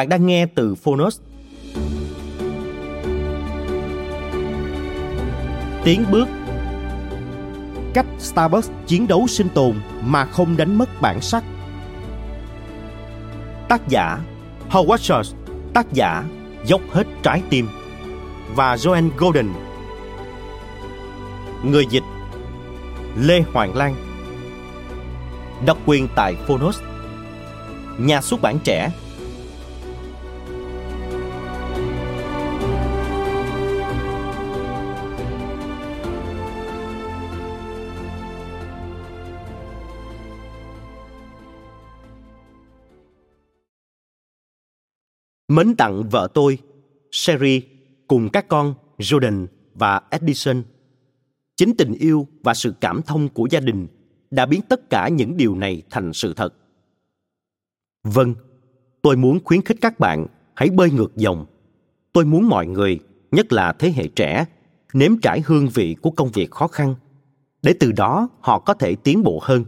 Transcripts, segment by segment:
Bạn đang nghe từ Phonos. Tiến bước. Cách Starbucks chiến đấu sinh tồn mà không đánh mất bản sắc. Tác giả Howard Schultz, Tác giả Dốc hết trái tim. Và Joanne Golden Người dịch Lê Hoàng Lan. Độc quyền tại Phonos. Nhà xuất bản trẻ Mến tặng vợ tôi, Sherry, cùng các con Jordan và Edison. Chính tình yêu và sự cảm thông của gia đình đã biến tất cả những điều này thành sự thật. Vâng, tôi muốn khuyến khích các bạn hãy bơi ngược dòng. Tôi muốn mọi người, nhất là thế hệ trẻ, nếm trải hương vị của công việc khó khăn, để từ đó họ có thể tiến bộ hơn,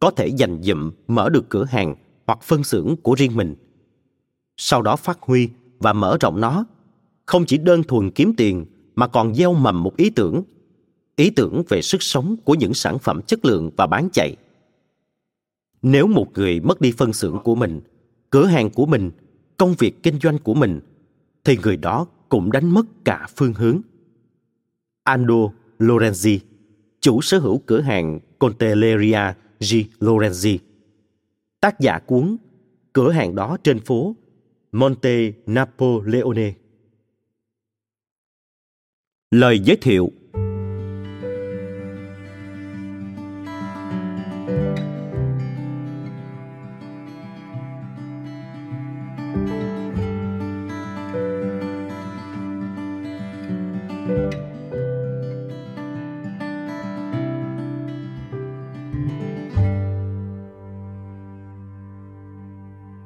có thể dành dụm mở được cửa hàng hoặc phân xưởng của riêng mình – sau đó phát huy và mở rộng nó. Không chỉ đơn thuần kiếm tiền, mà còn gieo mầm một ý tưởng. Ý tưởng về sức sống của những sản phẩm chất lượng và bán chạy. Nếu một người mất đi phân xưởng của mình, cửa hàng của mình, công việc kinh doanh của mình, thì người đó cũng đánh mất cả phương hướng. Ando Lorenzi, chủ sở hữu cửa hàng Contelleria G. Lorenzi. Tác giả cuốn cửa hàng đó trên phố Monte Napoleone. Lời giới thiệu.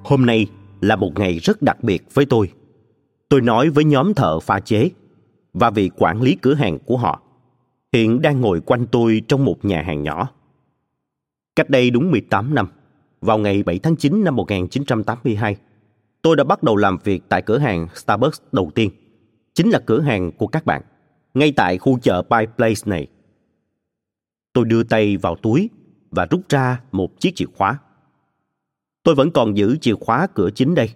Hôm nay là một ngày rất đặc biệt với tôi. Tôi nói với nhóm thợ pha chế và vị quản lý cửa hàng của họ hiện đang ngồi quanh tôi trong một nhà hàng nhỏ. Cách đây đúng 18 năm, vào ngày 7 tháng 9 năm 1982, tôi đã bắt đầu làm việc tại cửa hàng Starbucks đầu tiên, chính là cửa hàng của các bạn, ngay tại khu chợ Pie Place này. Tôi đưa tay vào túi và rút ra một chiếc chìa khóa. Tôi vẫn còn giữ chìa khóa cửa chính đây.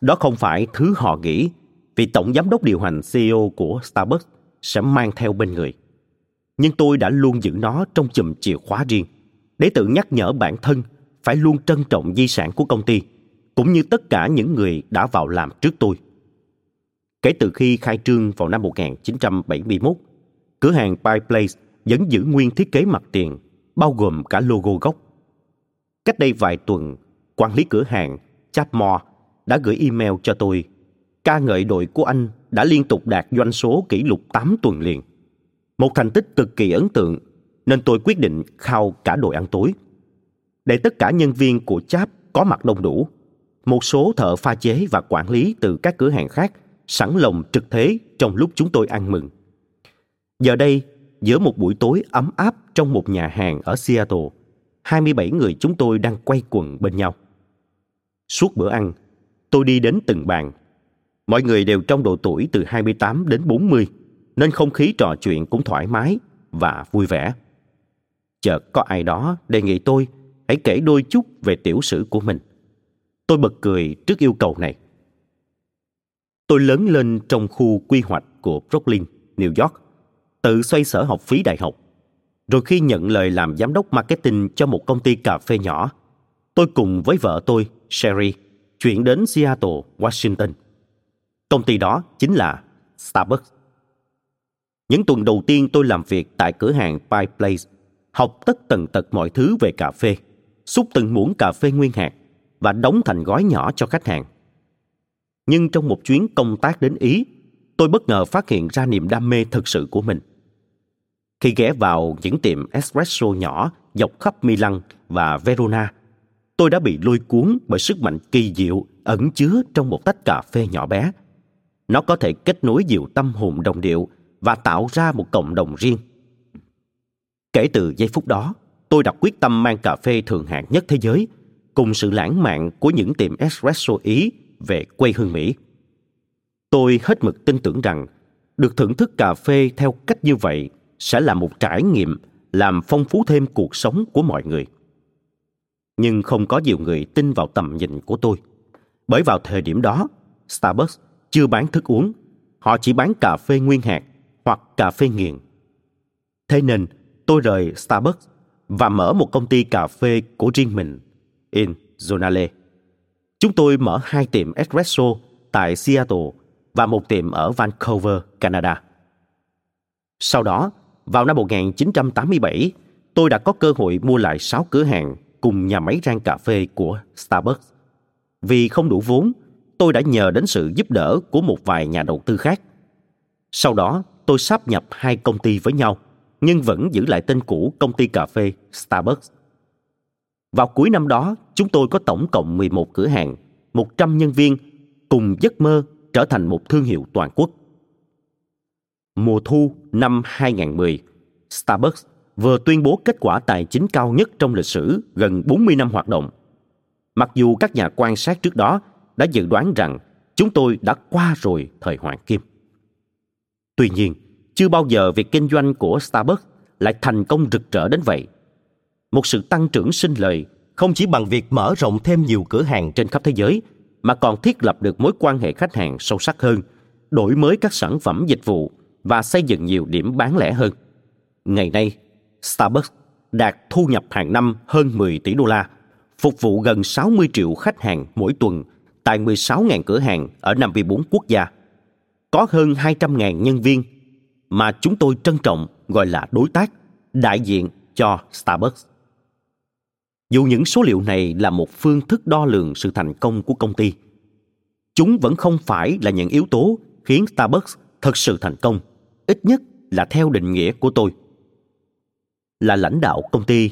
Đó không phải thứ họ nghĩ vì tổng giám đốc điều hành CEO của Starbucks sẽ mang theo bên người. Nhưng tôi đã luôn giữ nó trong chùm chìa khóa riêng để tự nhắc nhở bản thân phải luôn trân trọng di sản của công ty cũng như tất cả những người đã vào làm trước tôi. Kể từ khi khai trương vào năm 1971, cửa hàng Pie Place vẫn giữ nguyên thiết kế mặt tiền, bao gồm cả logo gốc Cách đây vài tuần, quản lý cửa hàng Chapmore đã gửi email cho tôi ca ngợi đội của anh đã liên tục đạt doanh số kỷ lục 8 tuần liền. Một thành tích cực kỳ ấn tượng nên tôi quyết định khao cả đội ăn tối. Để tất cả nhân viên của Chap có mặt đông đủ, một số thợ pha chế và quản lý từ các cửa hàng khác sẵn lòng trực thế trong lúc chúng tôi ăn mừng. Giờ đây, giữa một buổi tối ấm áp trong một nhà hàng ở Seattle, 27 người chúng tôi đang quay quần bên nhau. Suốt bữa ăn, tôi đi đến từng bàn. Mọi người đều trong độ tuổi từ 28 đến 40, nên không khí trò chuyện cũng thoải mái và vui vẻ. Chợt có ai đó đề nghị tôi hãy kể đôi chút về tiểu sử của mình. Tôi bật cười trước yêu cầu này. Tôi lớn lên trong khu quy hoạch của Brooklyn, New York, tự xoay sở học phí đại học. Rồi khi nhận lời làm giám đốc marketing cho một công ty cà phê nhỏ, tôi cùng với vợ tôi, Sherry, chuyển đến Seattle, Washington. Công ty đó chính là Starbucks. Những tuần đầu tiên tôi làm việc tại cửa hàng Pie Place, học tất tần tật mọi thứ về cà phê, xúc từng muỗng cà phê nguyên hạt và đóng thành gói nhỏ cho khách hàng. Nhưng trong một chuyến công tác đến Ý, tôi bất ngờ phát hiện ra niềm đam mê thực sự của mình. Khi ghé vào những tiệm espresso nhỏ dọc khắp Milan và Verona, tôi đã bị lôi cuốn bởi sức mạnh kỳ diệu ẩn chứa trong một tách cà phê nhỏ bé. Nó có thể kết nối nhiều tâm hồn đồng điệu và tạo ra một cộng đồng riêng. Kể từ giây phút đó, tôi đặt quyết tâm mang cà phê thường hạng nhất thế giới cùng sự lãng mạn của những tiệm espresso Ý về quê hương Mỹ. Tôi hết mực tin tưởng rằng được thưởng thức cà phê theo cách như vậy sẽ là một trải nghiệm làm phong phú thêm cuộc sống của mọi người. Nhưng không có nhiều người tin vào tầm nhìn của tôi. Bởi vào thời điểm đó, Starbucks chưa bán thức uống, họ chỉ bán cà phê nguyên hạt hoặc cà phê nghiền. Thế nên, tôi rời Starbucks và mở một công ty cà phê của riêng mình, in Zonale. Chúng tôi mở hai tiệm espresso tại Seattle và một tiệm ở Vancouver, Canada. Sau đó, vào năm 1987, tôi đã có cơ hội mua lại 6 cửa hàng cùng nhà máy rang cà phê của Starbucks. Vì không đủ vốn, tôi đã nhờ đến sự giúp đỡ của một vài nhà đầu tư khác. Sau đó, tôi sáp nhập hai công ty với nhau, nhưng vẫn giữ lại tên cũ công ty cà phê Starbucks. Vào cuối năm đó, chúng tôi có tổng cộng 11 cửa hàng, 100 nhân viên, cùng giấc mơ trở thành một thương hiệu toàn quốc. Mùa thu năm 2010, Starbucks vừa tuyên bố kết quả tài chính cao nhất trong lịch sử gần 40 năm hoạt động. Mặc dù các nhà quan sát trước đó đã dự đoán rằng chúng tôi đã qua rồi thời hoàng kim. Tuy nhiên, chưa bao giờ việc kinh doanh của Starbucks lại thành công rực rỡ đến vậy. Một sự tăng trưởng sinh lời không chỉ bằng việc mở rộng thêm nhiều cửa hàng trên khắp thế giới mà còn thiết lập được mối quan hệ khách hàng sâu sắc hơn, đổi mới các sản phẩm dịch vụ và xây dựng nhiều điểm bán lẻ hơn. Ngày nay, Starbucks đạt thu nhập hàng năm hơn 10 tỷ đô la, phục vụ gần 60 triệu khách hàng mỗi tuần tại 16.000 cửa hàng ở 54 quốc gia. Có hơn 200.000 nhân viên mà chúng tôi trân trọng gọi là đối tác, đại diện cho Starbucks. Dù những số liệu này là một phương thức đo lường sự thành công của công ty, chúng vẫn không phải là những yếu tố khiến Starbucks thật sự thành công, ít nhất là theo định nghĩa của tôi. Là lãnh đạo công ty,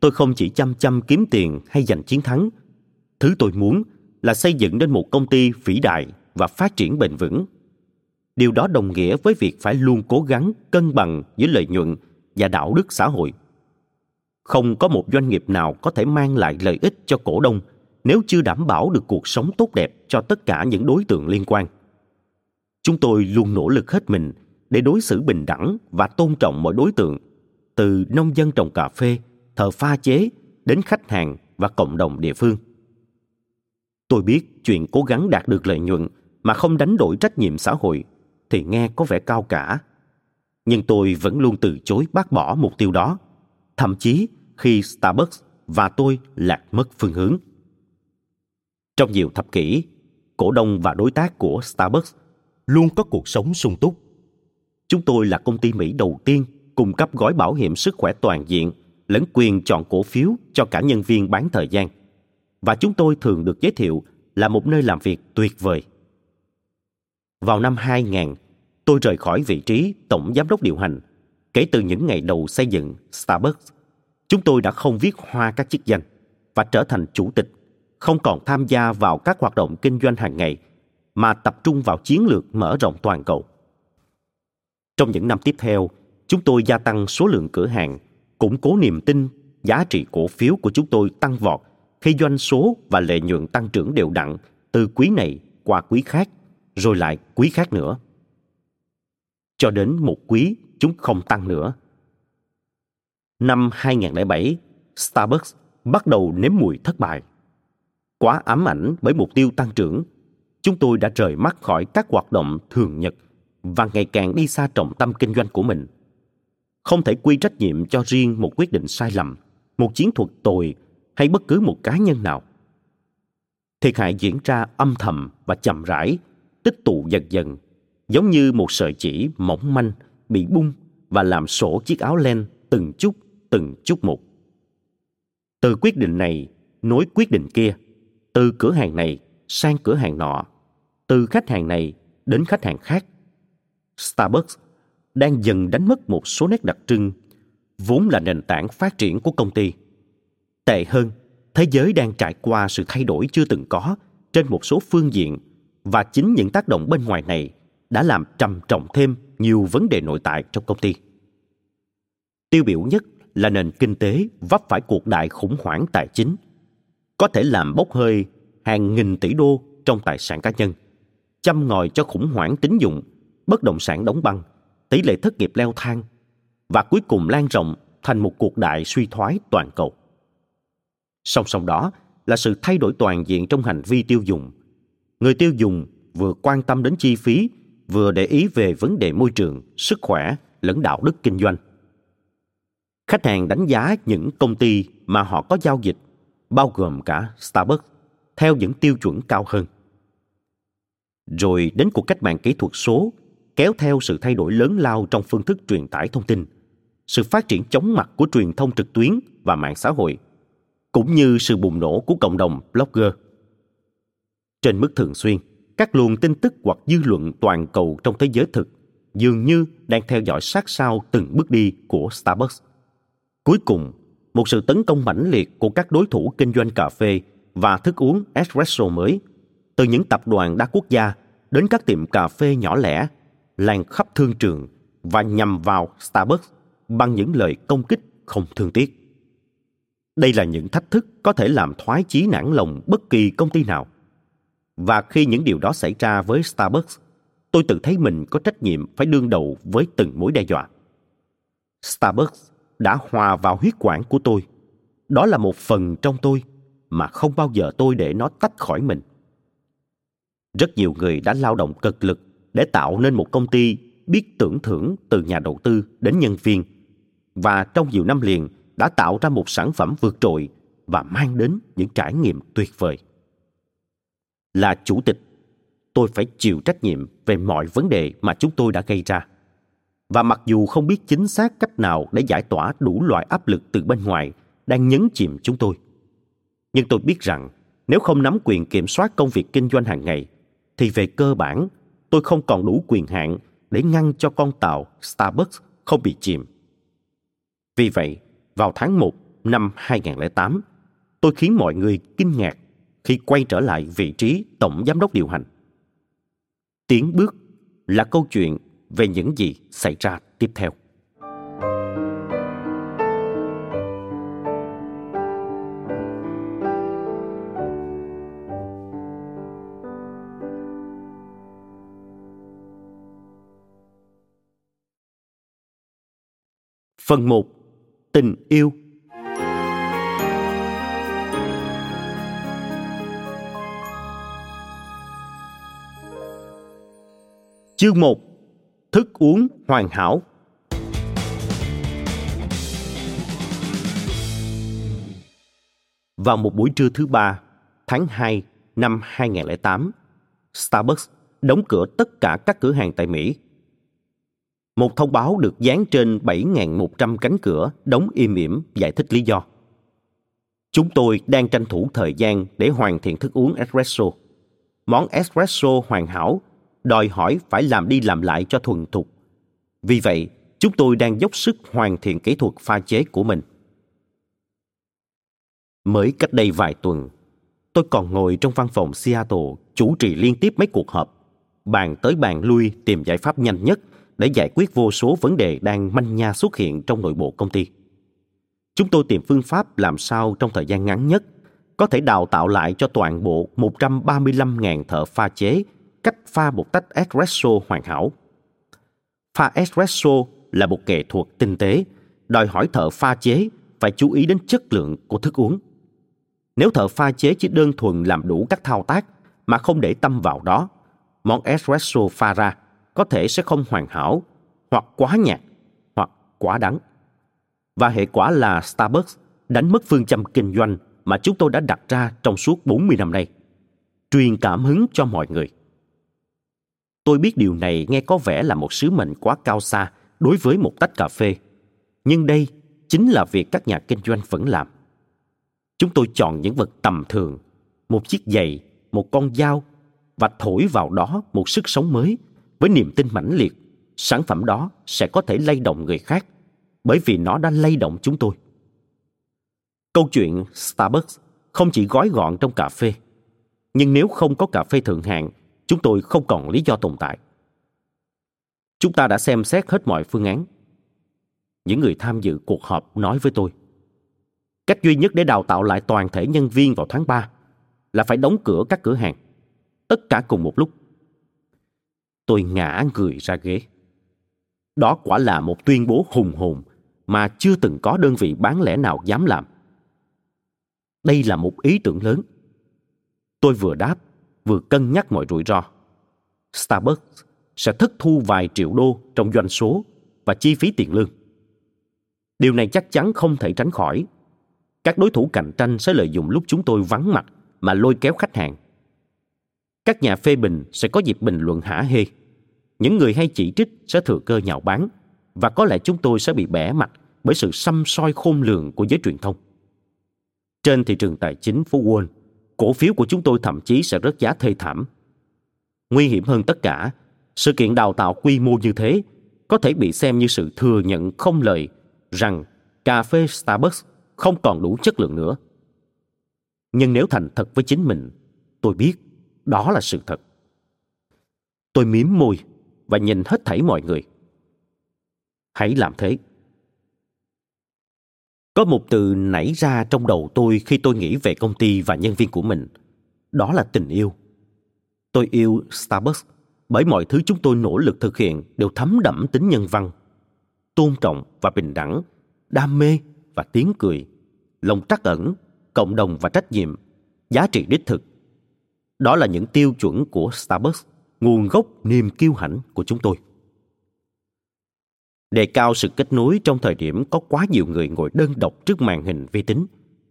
tôi không chỉ chăm chăm kiếm tiền hay giành chiến thắng. Thứ tôi muốn là xây dựng nên một công ty vĩ đại và phát triển bền vững. Điều đó đồng nghĩa với việc phải luôn cố gắng cân bằng giữa lợi nhuận và đạo đức xã hội. Không có một doanh nghiệp nào có thể mang lại lợi ích cho cổ đông nếu chưa đảm bảo được cuộc sống tốt đẹp cho tất cả những đối tượng liên quan. Chúng tôi luôn nỗ lực hết mình để đối xử bình đẳng và tôn trọng mọi đối tượng, từ nông dân trồng cà phê, thợ pha chế đến khách hàng và cộng đồng địa phương. Tôi biết chuyện cố gắng đạt được lợi nhuận mà không đánh đổi trách nhiệm xã hội thì nghe có vẻ cao cả. Nhưng tôi vẫn luôn từ chối bác bỏ mục tiêu đó, thậm chí khi Starbucks và tôi lạc mất phương hướng. Trong nhiều thập kỷ, cổ đông và đối tác của Starbucks luôn có cuộc sống sung túc. Chúng tôi là công ty Mỹ đầu tiên cung cấp gói bảo hiểm sức khỏe toàn diện lẫn quyền chọn cổ phiếu cho cả nhân viên bán thời gian. Và chúng tôi thường được giới thiệu là một nơi làm việc tuyệt vời. Vào năm 2000, tôi rời khỏi vị trí tổng giám đốc điều hành. Kể từ những ngày đầu xây dựng Starbucks, chúng tôi đã không viết hoa các chức danh và trở thành chủ tịch, không còn tham gia vào các hoạt động kinh doanh hàng ngày mà tập trung vào chiến lược mở rộng toàn cầu. Trong những năm tiếp theo, chúng tôi gia tăng số lượng cửa hàng, củng cố niềm tin giá trị cổ phiếu của chúng tôi tăng vọt khi doanh số và lợi nhuận tăng trưởng đều đặn từ quý này qua quý khác, rồi lại quý khác nữa. cho đến một quý chúng không tăng nữa. Năm 2007, Starbucks bắt đầu nếm mùi thất bại. Quá ám ảnh bởi mục tiêu tăng trưởng, chúng tôi đã rời mắt khỏi các hoạt động thường nhật và ngày càng đi xa trọng tâm kinh doanh của mình. Không thể quy trách nhiệm cho riêng một quyết định sai lầm, một chiến thuật tồi hay bất cứ một cá nhân nào. Thiệt hại diễn ra âm thầm và chậm rãi, tích tụ dần dần, giống như một sợi chỉ mỏng manh bị bung và làm sổ chiếc áo len từng chút, từng chút một. Từ quyết định này nối quyết định kia, từ cửa hàng này sang cửa hàng nọ, từ khách hàng này đến khách hàng khác. Starbucks đang dần đánh mất một số nét đặc trưng vốn là nền tảng phát triển của công ty. Tệ hơn, thế giới đang trải qua sự thay đổi chưa từng có trên một số phương diện và chính những tác động bên ngoài này đã làm trầm trọng thêm nhiều vấn đề nội tại trong công ty. Tiêu biểu nhất là nền kinh tế vấp phải cuộc đại khủng hoảng tài chính, có thể làm bốc hơi hàng nghìn tỷ đô trong tài sản cá nhân, châm ngòi cho khủng hoảng tín dụng, bất động sản đóng băng, tỷ lệ thất nghiệp leo thang và cuối cùng lan rộng thành một cuộc đại suy thoái toàn cầu. Song song đó là sự thay đổi toàn diện trong hành vi tiêu dùng. Người tiêu dùng vừa quan tâm đến chi phí, vừa để ý về vấn đề môi trường, sức khỏe lẫn đạo đức kinh doanh. Khách hàng đánh giá những công ty mà họ có giao dịch, bao gồm cả Starbucks, theo những tiêu chuẩn cao hơn. Rồi đến cuộc cách mạng kỹ thuật số kéo theo sự thay đổi lớn lao trong phương thức truyền tải thông tin, sự phát triển chóng mặt của truyền thông trực tuyến và mạng xã hội, cũng như sự bùng nổ của cộng đồng blogger. Trên mức thường xuyên, các luồng tin tức hoặc dư luận toàn cầu trong thế giới thực dường như đang theo dõi sát sao từng bước đi của Starbucks. Cuối cùng, một sự tấn công mãnh liệt của các đối thủ kinh doanh cà phê và thức uống espresso mới, từ những tập đoàn đa quốc gia đến các tiệm cà phê nhỏ lẻ, lan khắp thương trường và nhằm vào Starbucks bằng những lời công kích không thương tiếc. Đây là những thách thức có thể làm thoái chí nản lòng bất kỳ công ty nào. Và khi những điều đó xảy ra với Starbucks, tôi tự thấy mình có trách nhiệm phải đương đầu với từng mối đe dọa. Starbucks đã hòa vào huyết quản của tôi. Đó là một phần trong tôi mà không bao giờ tôi để nó tách khỏi mình. Rất nhiều người đã lao động cực lực để tạo nên một công ty biết tưởng thưởng từ nhà đầu tư đến nhân viên và trong nhiều năm liền đã tạo ra một sản phẩm vượt trội và mang đến những trải nghiệm tuyệt vời. Là chủ tịch, tôi phải chịu trách nhiệm về mọi vấn đề mà chúng tôi đã gây ra. Và mặc dù không biết chính xác cách nào để giải tỏa đủ loại áp lực từ bên ngoài đang nhấn chìm chúng tôi, nhưng tôi biết rằng nếu không nắm quyền kiểm soát công việc kinh doanh hàng ngày, thì về cơ bản tôi không còn đủ quyền hạn để ngăn cho con tàu Starbucks không bị chìm. Vì vậy, vào tháng 1 năm 2008, tôi khiến mọi người kinh ngạc khi quay trở lại vị trí tổng giám đốc điều hành. Tiến bước là câu chuyện về những gì xảy ra tiếp theo. Phần 1. Tình yêu Chương 1. Thức uống hoàn hảo Vào một buổi trưa thứ ba, tháng 2 năm 2008, Starbucks đóng cửa tất cả các cửa hàng tại Mỹ một thông báo được dán trên 7.100 cánh cửa đóng im ỉm giải thích lý do. Chúng tôi đang tranh thủ thời gian để hoàn thiện thức uống espresso. Món espresso hoàn hảo đòi hỏi phải làm đi làm lại cho thuần thục. Vì vậy, chúng tôi đang dốc sức hoàn thiện kỹ thuật pha chế của mình. Mới cách đây vài tuần, tôi còn ngồi trong văn phòng Seattle chủ trì liên tiếp mấy cuộc họp, bàn tới bàn lui tìm giải pháp nhanh nhất để giải quyết vô số vấn đề đang manh nha xuất hiện trong nội bộ công ty. Chúng tôi tìm phương pháp làm sao trong thời gian ngắn nhất có thể đào tạo lại cho toàn bộ 135.000 thợ pha chế cách pha một tách espresso hoàn hảo. Pha espresso là một nghệ thuật tinh tế, đòi hỏi thợ pha chế phải chú ý đến chất lượng của thức uống. Nếu thợ pha chế chỉ đơn thuần làm đủ các thao tác mà không để tâm vào đó, món espresso pha ra có thể sẽ không hoàn hảo, hoặc quá nhạt, hoặc quá đắng. Và hệ quả là Starbucks đánh mất phương châm kinh doanh mà chúng tôi đã đặt ra trong suốt 40 năm nay. Truyền cảm hứng cho mọi người. Tôi biết điều này nghe có vẻ là một sứ mệnh quá cao xa đối với một tách cà phê. Nhưng đây chính là việc các nhà kinh doanh vẫn làm. Chúng tôi chọn những vật tầm thường, một chiếc giày, một con dao và thổi vào đó một sức sống mới với niềm tin mãnh liệt, sản phẩm đó sẽ có thể lay động người khác bởi vì nó đã lay động chúng tôi. Câu chuyện starbucks không chỉ gói gọn trong cà phê, nhưng nếu không có cà phê thượng hạng, chúng tôi không còn lý do tồn tại. Chúng ta đã xem xét hết mọi phương án. Những người tham dự cuộc họp nói với tôi, cách duy nhất để đào tạo lại toàn thể nhân viên vào tháng 3 là phải đóng cửa các cửa hàng, tất cả cùng một lúc tôi ngã người ra ghế. Đó quả là một tuyên bố hùng hồn mà chưa từng có đơn vị bán lẻ nào dám làm. Đây là một ý tưởng lớn. Tôi vừa đáp, vừa cân nhắc mọi rủi ro. Starbucks sẽ thất thu vài triệu đô trong doanh số và chi phí tiền lương. Điều này chắc chắn không thể tránh khỏi. Các đối thủ cạnh tranh sẽ lợi dụng lúc chúng tôi vắng mặt mà lôi kéo khách hàng các nhà phê bình sẽ có dịp bình luận hả hê những người hay chỉ trích sẽ thừa cơ nhạo báng và có lẽ chúng tôi sẽ bị bẻ mặt bởi sự xăm soi khôn lường của giới truyền thông trên thị trường tài chính phố Wall, cổ phiếu của chúng tôi thậm chí sẽ rớt giá thê thảm. Nguy hiểm hơn tất cả, sự kiện đào tạo quy mô như thế có thể bị xem như sự thừa nhận không lời rằng cà phê Starbucks không còn đủ chất lượng nữa. Nhưng nếu thành thật với chính mình, tôi biết đó là sự thật. Tôi mím môi và nhìn hết thảy mọi người. Hãy làm thế. Có một từ nảy ra trong đầu tôi khi tôi nghĩ về công ty và nhân viên của mình. Đó là tình yêu. Tôi yêu Starbucks bởi mọi thứ chúng tôi nỗ lực thực hiện đều thấm đẫm tính nhân văn, tôn trọng và bình đẳng, đam mê và tiếng cười, lòng trắc ẩn, cộng đồng và trách nhiệm, giá trị đích thực. Đó là những tiêu chuẩn của Starbucks, nguồn gốc niềm kiêu hãnh của chúng tôi. Đề cao sự kết nối trong thời điểm có quá nhiều người ngồi đơn độc trước màn hình vi tính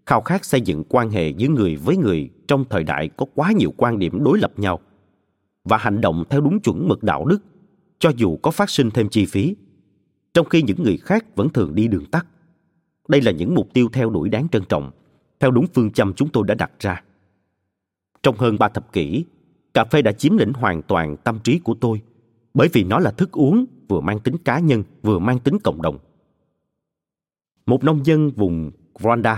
khao khát xây dựng quan hệ giữa người với người trong thời đại có quá nhiều quan điểm đối lập nhau và hành động theo đúng chuẩn mực đạo đức cho dù có phát sinh thêm chi phí trong khi những người khác vẫn thường đi đường tắt. Đây là những mục tiêu theo đuổi đáng trân trọng theo đúng phương châm chúng tôi đã đặt ra trong hơn ba thập kỷ cà phê đã chiếm lĩnh hoàn toàn tâm trí của tôi bởi vì nó là thức uống vừa mang tính cá nhân vừa mang tính cộng đồng. Một nông dân vùng Rwanda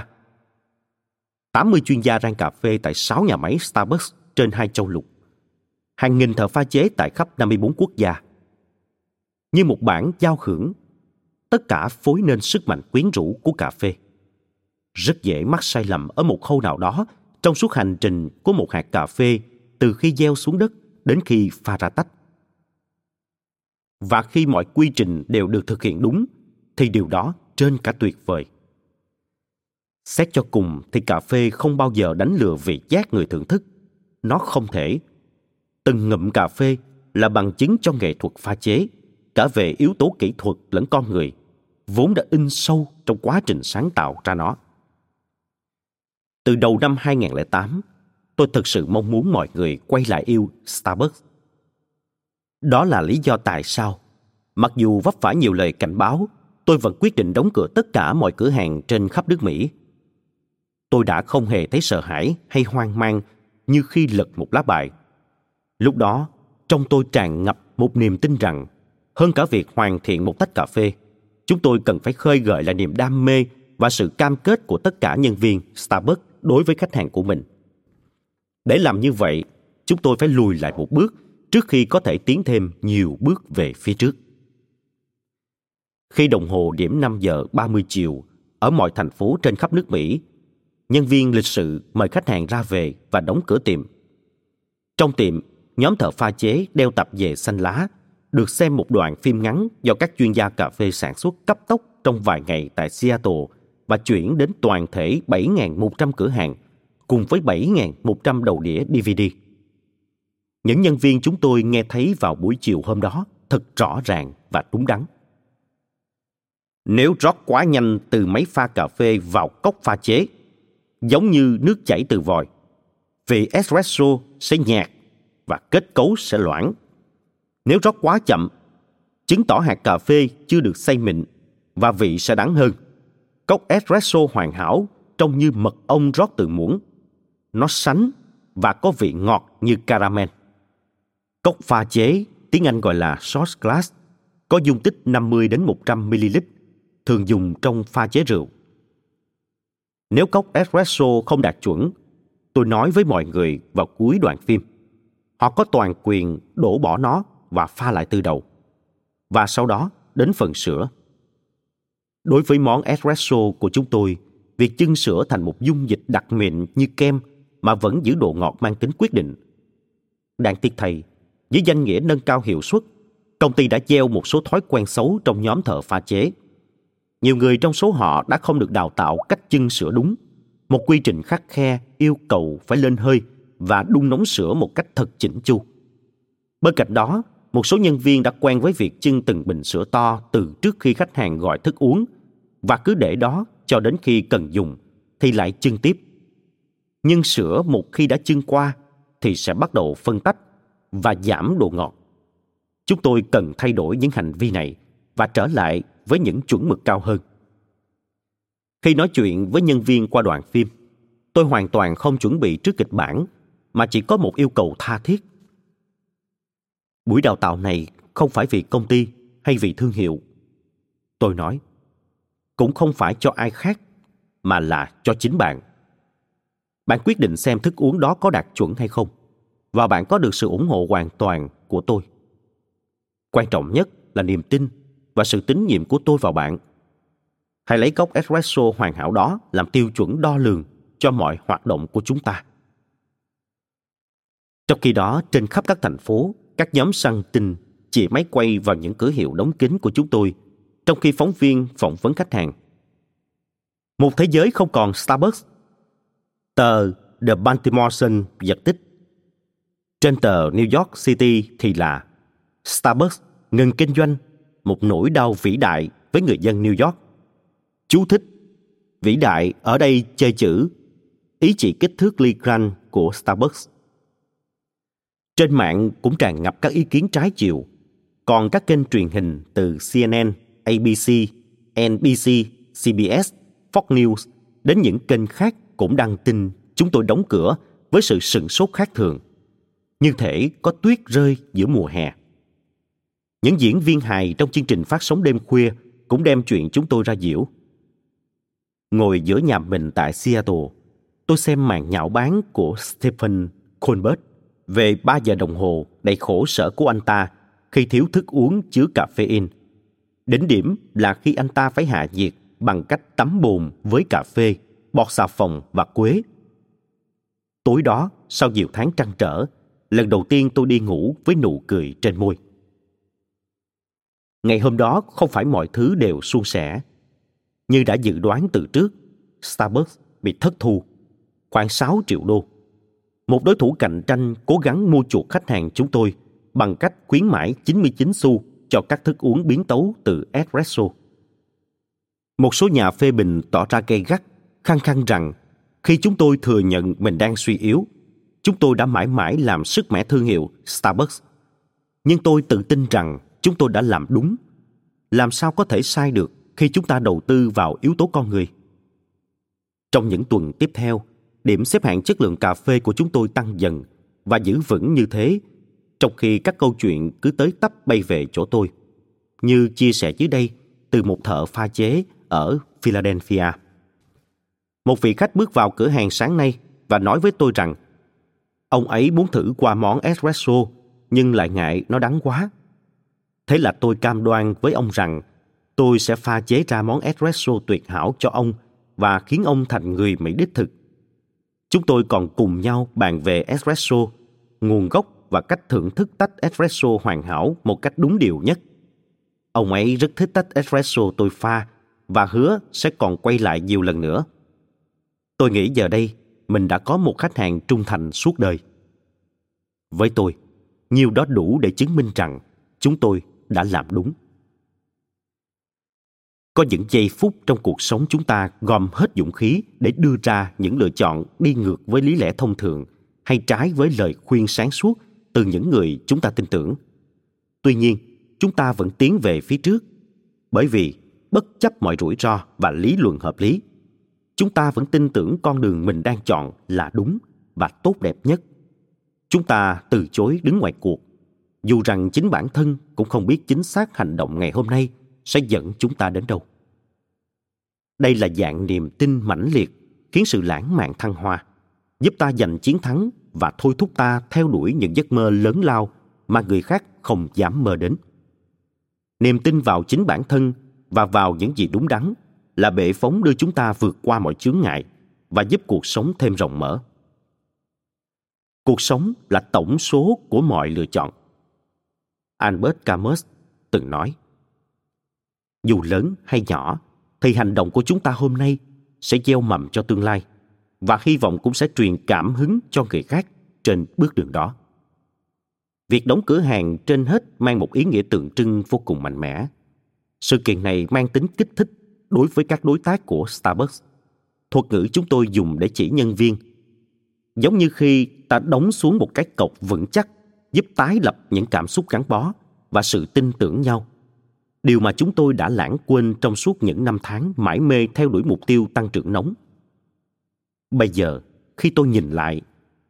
80 chuyên gia rang cà phê tại 6 nhà máy Starbucks trên hai châu lục. Hàng nghìn thợ pha chế tại khắp 54 quốc gia. Như một bản giao hưởng, tất cả phối nên sức mạnh quyến rũ của cà phê. Rất dễ mắc sai lầm ở một khâu nào đó trong suốt hành trình của một hạt cà phê, từ khi gieo xuống đất đến khi pha ra tách. Và khi mọi quy trình đều được thực hiện đúng, thì điều đó trên cả tuyệt vời. Xét cho cùng thì cà phê không bao giờ đánh lừa vị giác người thưởng thức. Nó không thể. Từng ngụm cà phê là bằng chứng cho nghệ thuật pha chế, cả về yếu tố kỹ thuật lẫn con người, vốn đã in sâu trong quá trình sáng tạo ra nó. Từ đầu năm 2008, tôi thực sự mong muốn mọi người quay lại yêu Starbucks đó là lý do tại sao, mặc dù vấp phải nhiều lời cảnh báo, tôi vẫn quyết định đóng cửa tất cả mọi cửa hàng trên khắp nước Mỹ. Tôi đã không hề thấy sợ hãi hay hoang mang như khi lật một lá bài. Lúc đó, trong tôi tràn ngập một niềm tin rằng hơn cả việc hoàn thiện một tách cà phê, chúng tôi cần phải khơi gợi lại niềm đam mê và sự cam kết của tất cả nhân viên Starbucks đối với khách hàng của mình. Để làm như vậy, chúng tôi phải lùi lại một bước trước khi có thể tiến thêm nhiều bước về phía trước. Khi đồng hồ điểm 5 giờ 30 chiều ở mọi thành phố trên khắp nước Mỹ, nhân viên lịch sự mời khách hàng ra về và đóng cửa tiệm. Trong tiệm, nhóm thợ pha chế đeo tập về xanh lá, được xem một đoạn phim ngắn do các chuyên gia cà phê sản xuất cấp tốc trong vài ngày tại Seattle và chuyển đến toàn thể 7.100 cửa hàng cùng với 7.100 đầu đĩa DVD. Những nhân viên chúng tôi nghe thấy vào buổi chiều hôm đó thật rõ ràng và đúng đắn. Nếu rót quá nhanh từ máy pha cà phê vào cốc pha chế, giống như nước chảy từ vòi, vị espresso sẽ nhạt và kết cấu sẽ loãng. Nếu rót quá chậm, chứng tỏ hạt cà phê chưa được xay mịn và vị sẽ đắng hơn. Cốc espresso hoàn hảo trông như mật ong rót từ muỗng. Nó sánh và có vị ngọt như caramel. Cốc pha chế, tiếng Anh gọi là shot glass, có dung tích 50 đến 100 ml, thường dùng trong pha chế rượu. Nếu cốc espresso không đạt chuẩn, tôi nói với mọi người vào cuối đoạn phim, họ có toàn quyền đổ bỏ nó và pha lại từ đầu. Và sau đó đến phần sữa. Đối với món espresso của chúng tôi, việc chưng sữa thành một dung dịch đặc mịn như kem mà vẫn giữ độ ngọt mang tính quyết định. Đáng tiếc thầy, với danh nghĩa nâng cao hiệu suất, công ty đã gieo một số thói quen xấu trong nhóm thợ pha chế. Nhiều người trong số họ đã không được đào tạo cách chưng sữa đúng, một quy trình khắc khe yêu cầu phải lên hơi và đun nóng sữa một cách thật chỉnh chu. Bên cạnh đó, một số nhân viên đã quen với việc chưng từng bình sữa to từ trước khi khách hàng gọi thức uống và cứ để đó cho đến khi cần dùng thì lại chưng tiếp. Nhưng sữa một khi đã chưng qua thì sẽ bắt đầu phân tách và giảm độ ngọt. Chúng tôi cần thay đổi những hành vi này và trở lại với những chuẩn mực cao hơn. Khi nói chuyện với nhân viên qua đoạn phim, tôi hoàn toàn không chuẩn bị trước kịch bản mà chỉ có một yêu cầu tha thiết. Buổi đào tạo này không phải vì công ty hay vì thương hiệu. Tôi nói, cũng không phải cho ai khác mà là cho chính bạn. Bạn quyết định xem thức uống đó có đạt chuẩn hay không và bạn có được sự ủng hộ hoàn toàn của tôi. Quan trọng nhất là niềm tin và sự tín nhiệm của tôi vào bạn. Hãy lấy cốc espresso hoàn hảo đó làm tiêu chuẩn đo lường cho mọi hoạt động của chúng ta. Trong khi đó, trên khắp các thành phố, các nhóm săn tin chỉ máy quay vào những cửa hiệu đóng kín của chúng tôi, trong khi phóng viên phỏng vấn khách hàng. Một thế giới không còn Starbucks. Tờ The Baltimore Sun giật tích. Trên tờ New York City thì là Starbucks ngừng kinh doanh, một nỗi đau vĩ đại với người dân New York. Chú thích Vĩ đại ở đây chơi chữ, ý chỉ kích thước ly gran của Starbucks. Trên mạng cũng tràn ngập các ý kiến trái chiều, còn các kênh truyền hình từ CNN, ABC, NBC, CBS, Fox News đến những kênh khác cũng đăng tin chúng tôi đóng cửa với sự sửng sốt khác thường. Như thể có tuyết rơi giữa mùa hè. Những diễn viên hài trong chương trình phát sóng đêm khuya cũng đem chuyện chúng tôi ra diễu. Ngồi giữa nhà mình tại Seattle, tôi xem màn nhạo báng của Stephen Colbert về 3 giờ đồng hồ đầy khổ sở của anh ta khi thiếu thức uống chứa caffeine. Đến điểm là khi anh ta phải hạ nhiệt bằng cách tắm bùn với cà phê, bọt xà phòng và quế. Tối đó, sau nhiều tháng trăn trở, lần đầu tiên tôi đi ngủ với nụ cười trên môi. Ngày hôm đó không phải mọi thứ đều suôn sẻ. Như đã dự đoán từ trước, Starbucks bị thất thu, khoảng 6 triệu đô một đối thủ cạnh tranh cố gắng mua chuộc khách hàng chúng tôi bằng cách khuyến mãi 99 xu cho các thức uống biến tấu từ espresso. Một số nhà phê bình tỏ ra gay gắt, khăng khăng rằng khi chúng tôi thừa nhận mình đang suy yếu, chúng tôi đã mãi mãi làm sức mẻ thương hiệu Starbucks. Nhưng tôi tự tin rằng chúng tôi đã làm đúng. Làm sao có thể sai được khi chúng ta đầu tư vào yếu tố con người? Trong những tuần tiếp theo, điểm xếp hạng chất lượng cà phê của chúng tôi tăng dần và giữ vững như thế, trong khi các câu chuyện cứ tới tấp bay về chỗ tôi như chia sẻ dưới đây, từ một thợ pha chế ở Philadelphia. Một vị khách bước vào cửa hàng sáng nay và nói với tôi rằng, ông ấy muốn thử qua món espresso, nhưng lại ngại nó đắng quá. Thế là tôi cam đoan với ông rằng tôi sẽ pha chế ra món espresso tuyệt hảo cho ông và khiến ông thành người Mỹ đích thực Chúng tôi còn cùng nhau bàn về espresso, nguồn gốc và cách thưởng thức tách espresso hoàn hảo một cách đúng điều nhất. Ông ấy rất thích tách espresso tôi pha và hứa sẽ còn quay lại nhiều lần nữa. Tôi nghĩ giờ đây mình đã có một khách hàng trung thành suốt đời. Với tôi, nhiều đó đủ để chứng minh rằng chúng tôi đã làm đúng. Có những giây phút trong cuộc sống chúng ta gom hết dũng khí để đưa ra những lựa chọn đi ngược với lý lẽ thông thường hay trái với lời khuyên sáng suốt từ những người chúng ta tin tưởng. Tuy nhiên, chúng ta vẫn tiến về phía trước bởi vì bất chấp mọi rủi ro và lý luận hợp lý, chúng ta vẫn tin tưởng con đường mình đang chọn là đúng và tốt đẹp nhất. Chúng ta từ chối đứng ngoài cuộc, dù rằng chính bản thân cũng không biết chính xác hành động ngày hôm nay sẽ dẫn chúng ta đến đâu. Đây là dạng niềm tin mãnh liệt khiến sự lãng mạn thăng hoa, giúp ta giành chiến thắng và thôi thúc ta theo đuổi những giấc mơ lớn lao mà người khác không dám mơ đến. Niềm tin vào chính bản thân và vào những gì đúng đắn là bệ phóng đưa chúng ta vượt qua mọi chướng ngại và giúp cuộc sống thêm rộng mở. Cuộc sống là tổng số của mọi lựa chọn. Albert Camus từng nói, dù lớn hay nhỏ, thì hành động của chúng ta hôm nay sẽ gieo mầm cho tương lai và hy vọng cũng sẽ truyền cảm hứng cho người khác trên bước đường đó. Việc đóng cửa hàng trên hết mang một ý nghĩa tượng trưng vô cùng mạnh mẽ. Sự kiện này mang tính kích thích đối với các đối tác của Starbucks. Thuật ngữ chúng tôi dùng để chỉ nhân viên. Giống như khi ta đóng xuống một cái cọc vững chắc giúp tái lập những cảm xúc gắn bó và sự tin tưởng nhau. Điều mà chúng tôi đã lãng quên trong suốt những năm tháng mãi mê theo đuổi mục tiêu tăng trưởng nóng. Bây giờ, khi tôi nhìn lại,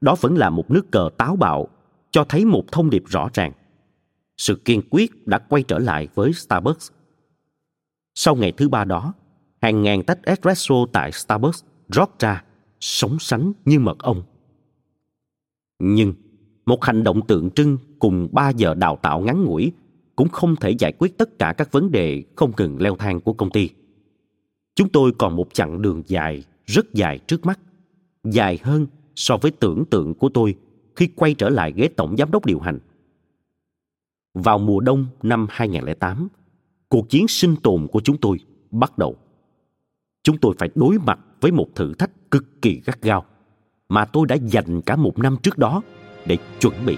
đó vẫn là một nước cờ táo bạo cho thấy một thông điệp rõ ràng. Sự kiên quyết đã quay trở lại với Starbucks. Sau ngày thứ ba đó, hàng ngàn tách espresso tại Starbucks rót ra, sống sánh như mật ong. Nhưng, một hành động tượng trưng cùng 3 giờ đào tạo ngắn ngủi cũng không thể giải quyết tất cả các vấn đề không ngừng leo thang của công ty. Chúng tôi còn một chặng đường dài, rất dài trước mắt, dài hơn so với tưởng tượng của tôi khi quay trở lại ghế tổng giám đốc điều hành. Vào mùa đông năm 2008, cuộc chiến sinh tồn của chúng tôi bắt đầu. Chúng tôi phải đối mặt với một thử thách cực kỳ gắt gao mà tôi đã dành cả một năm trước đó để chuẩn bị.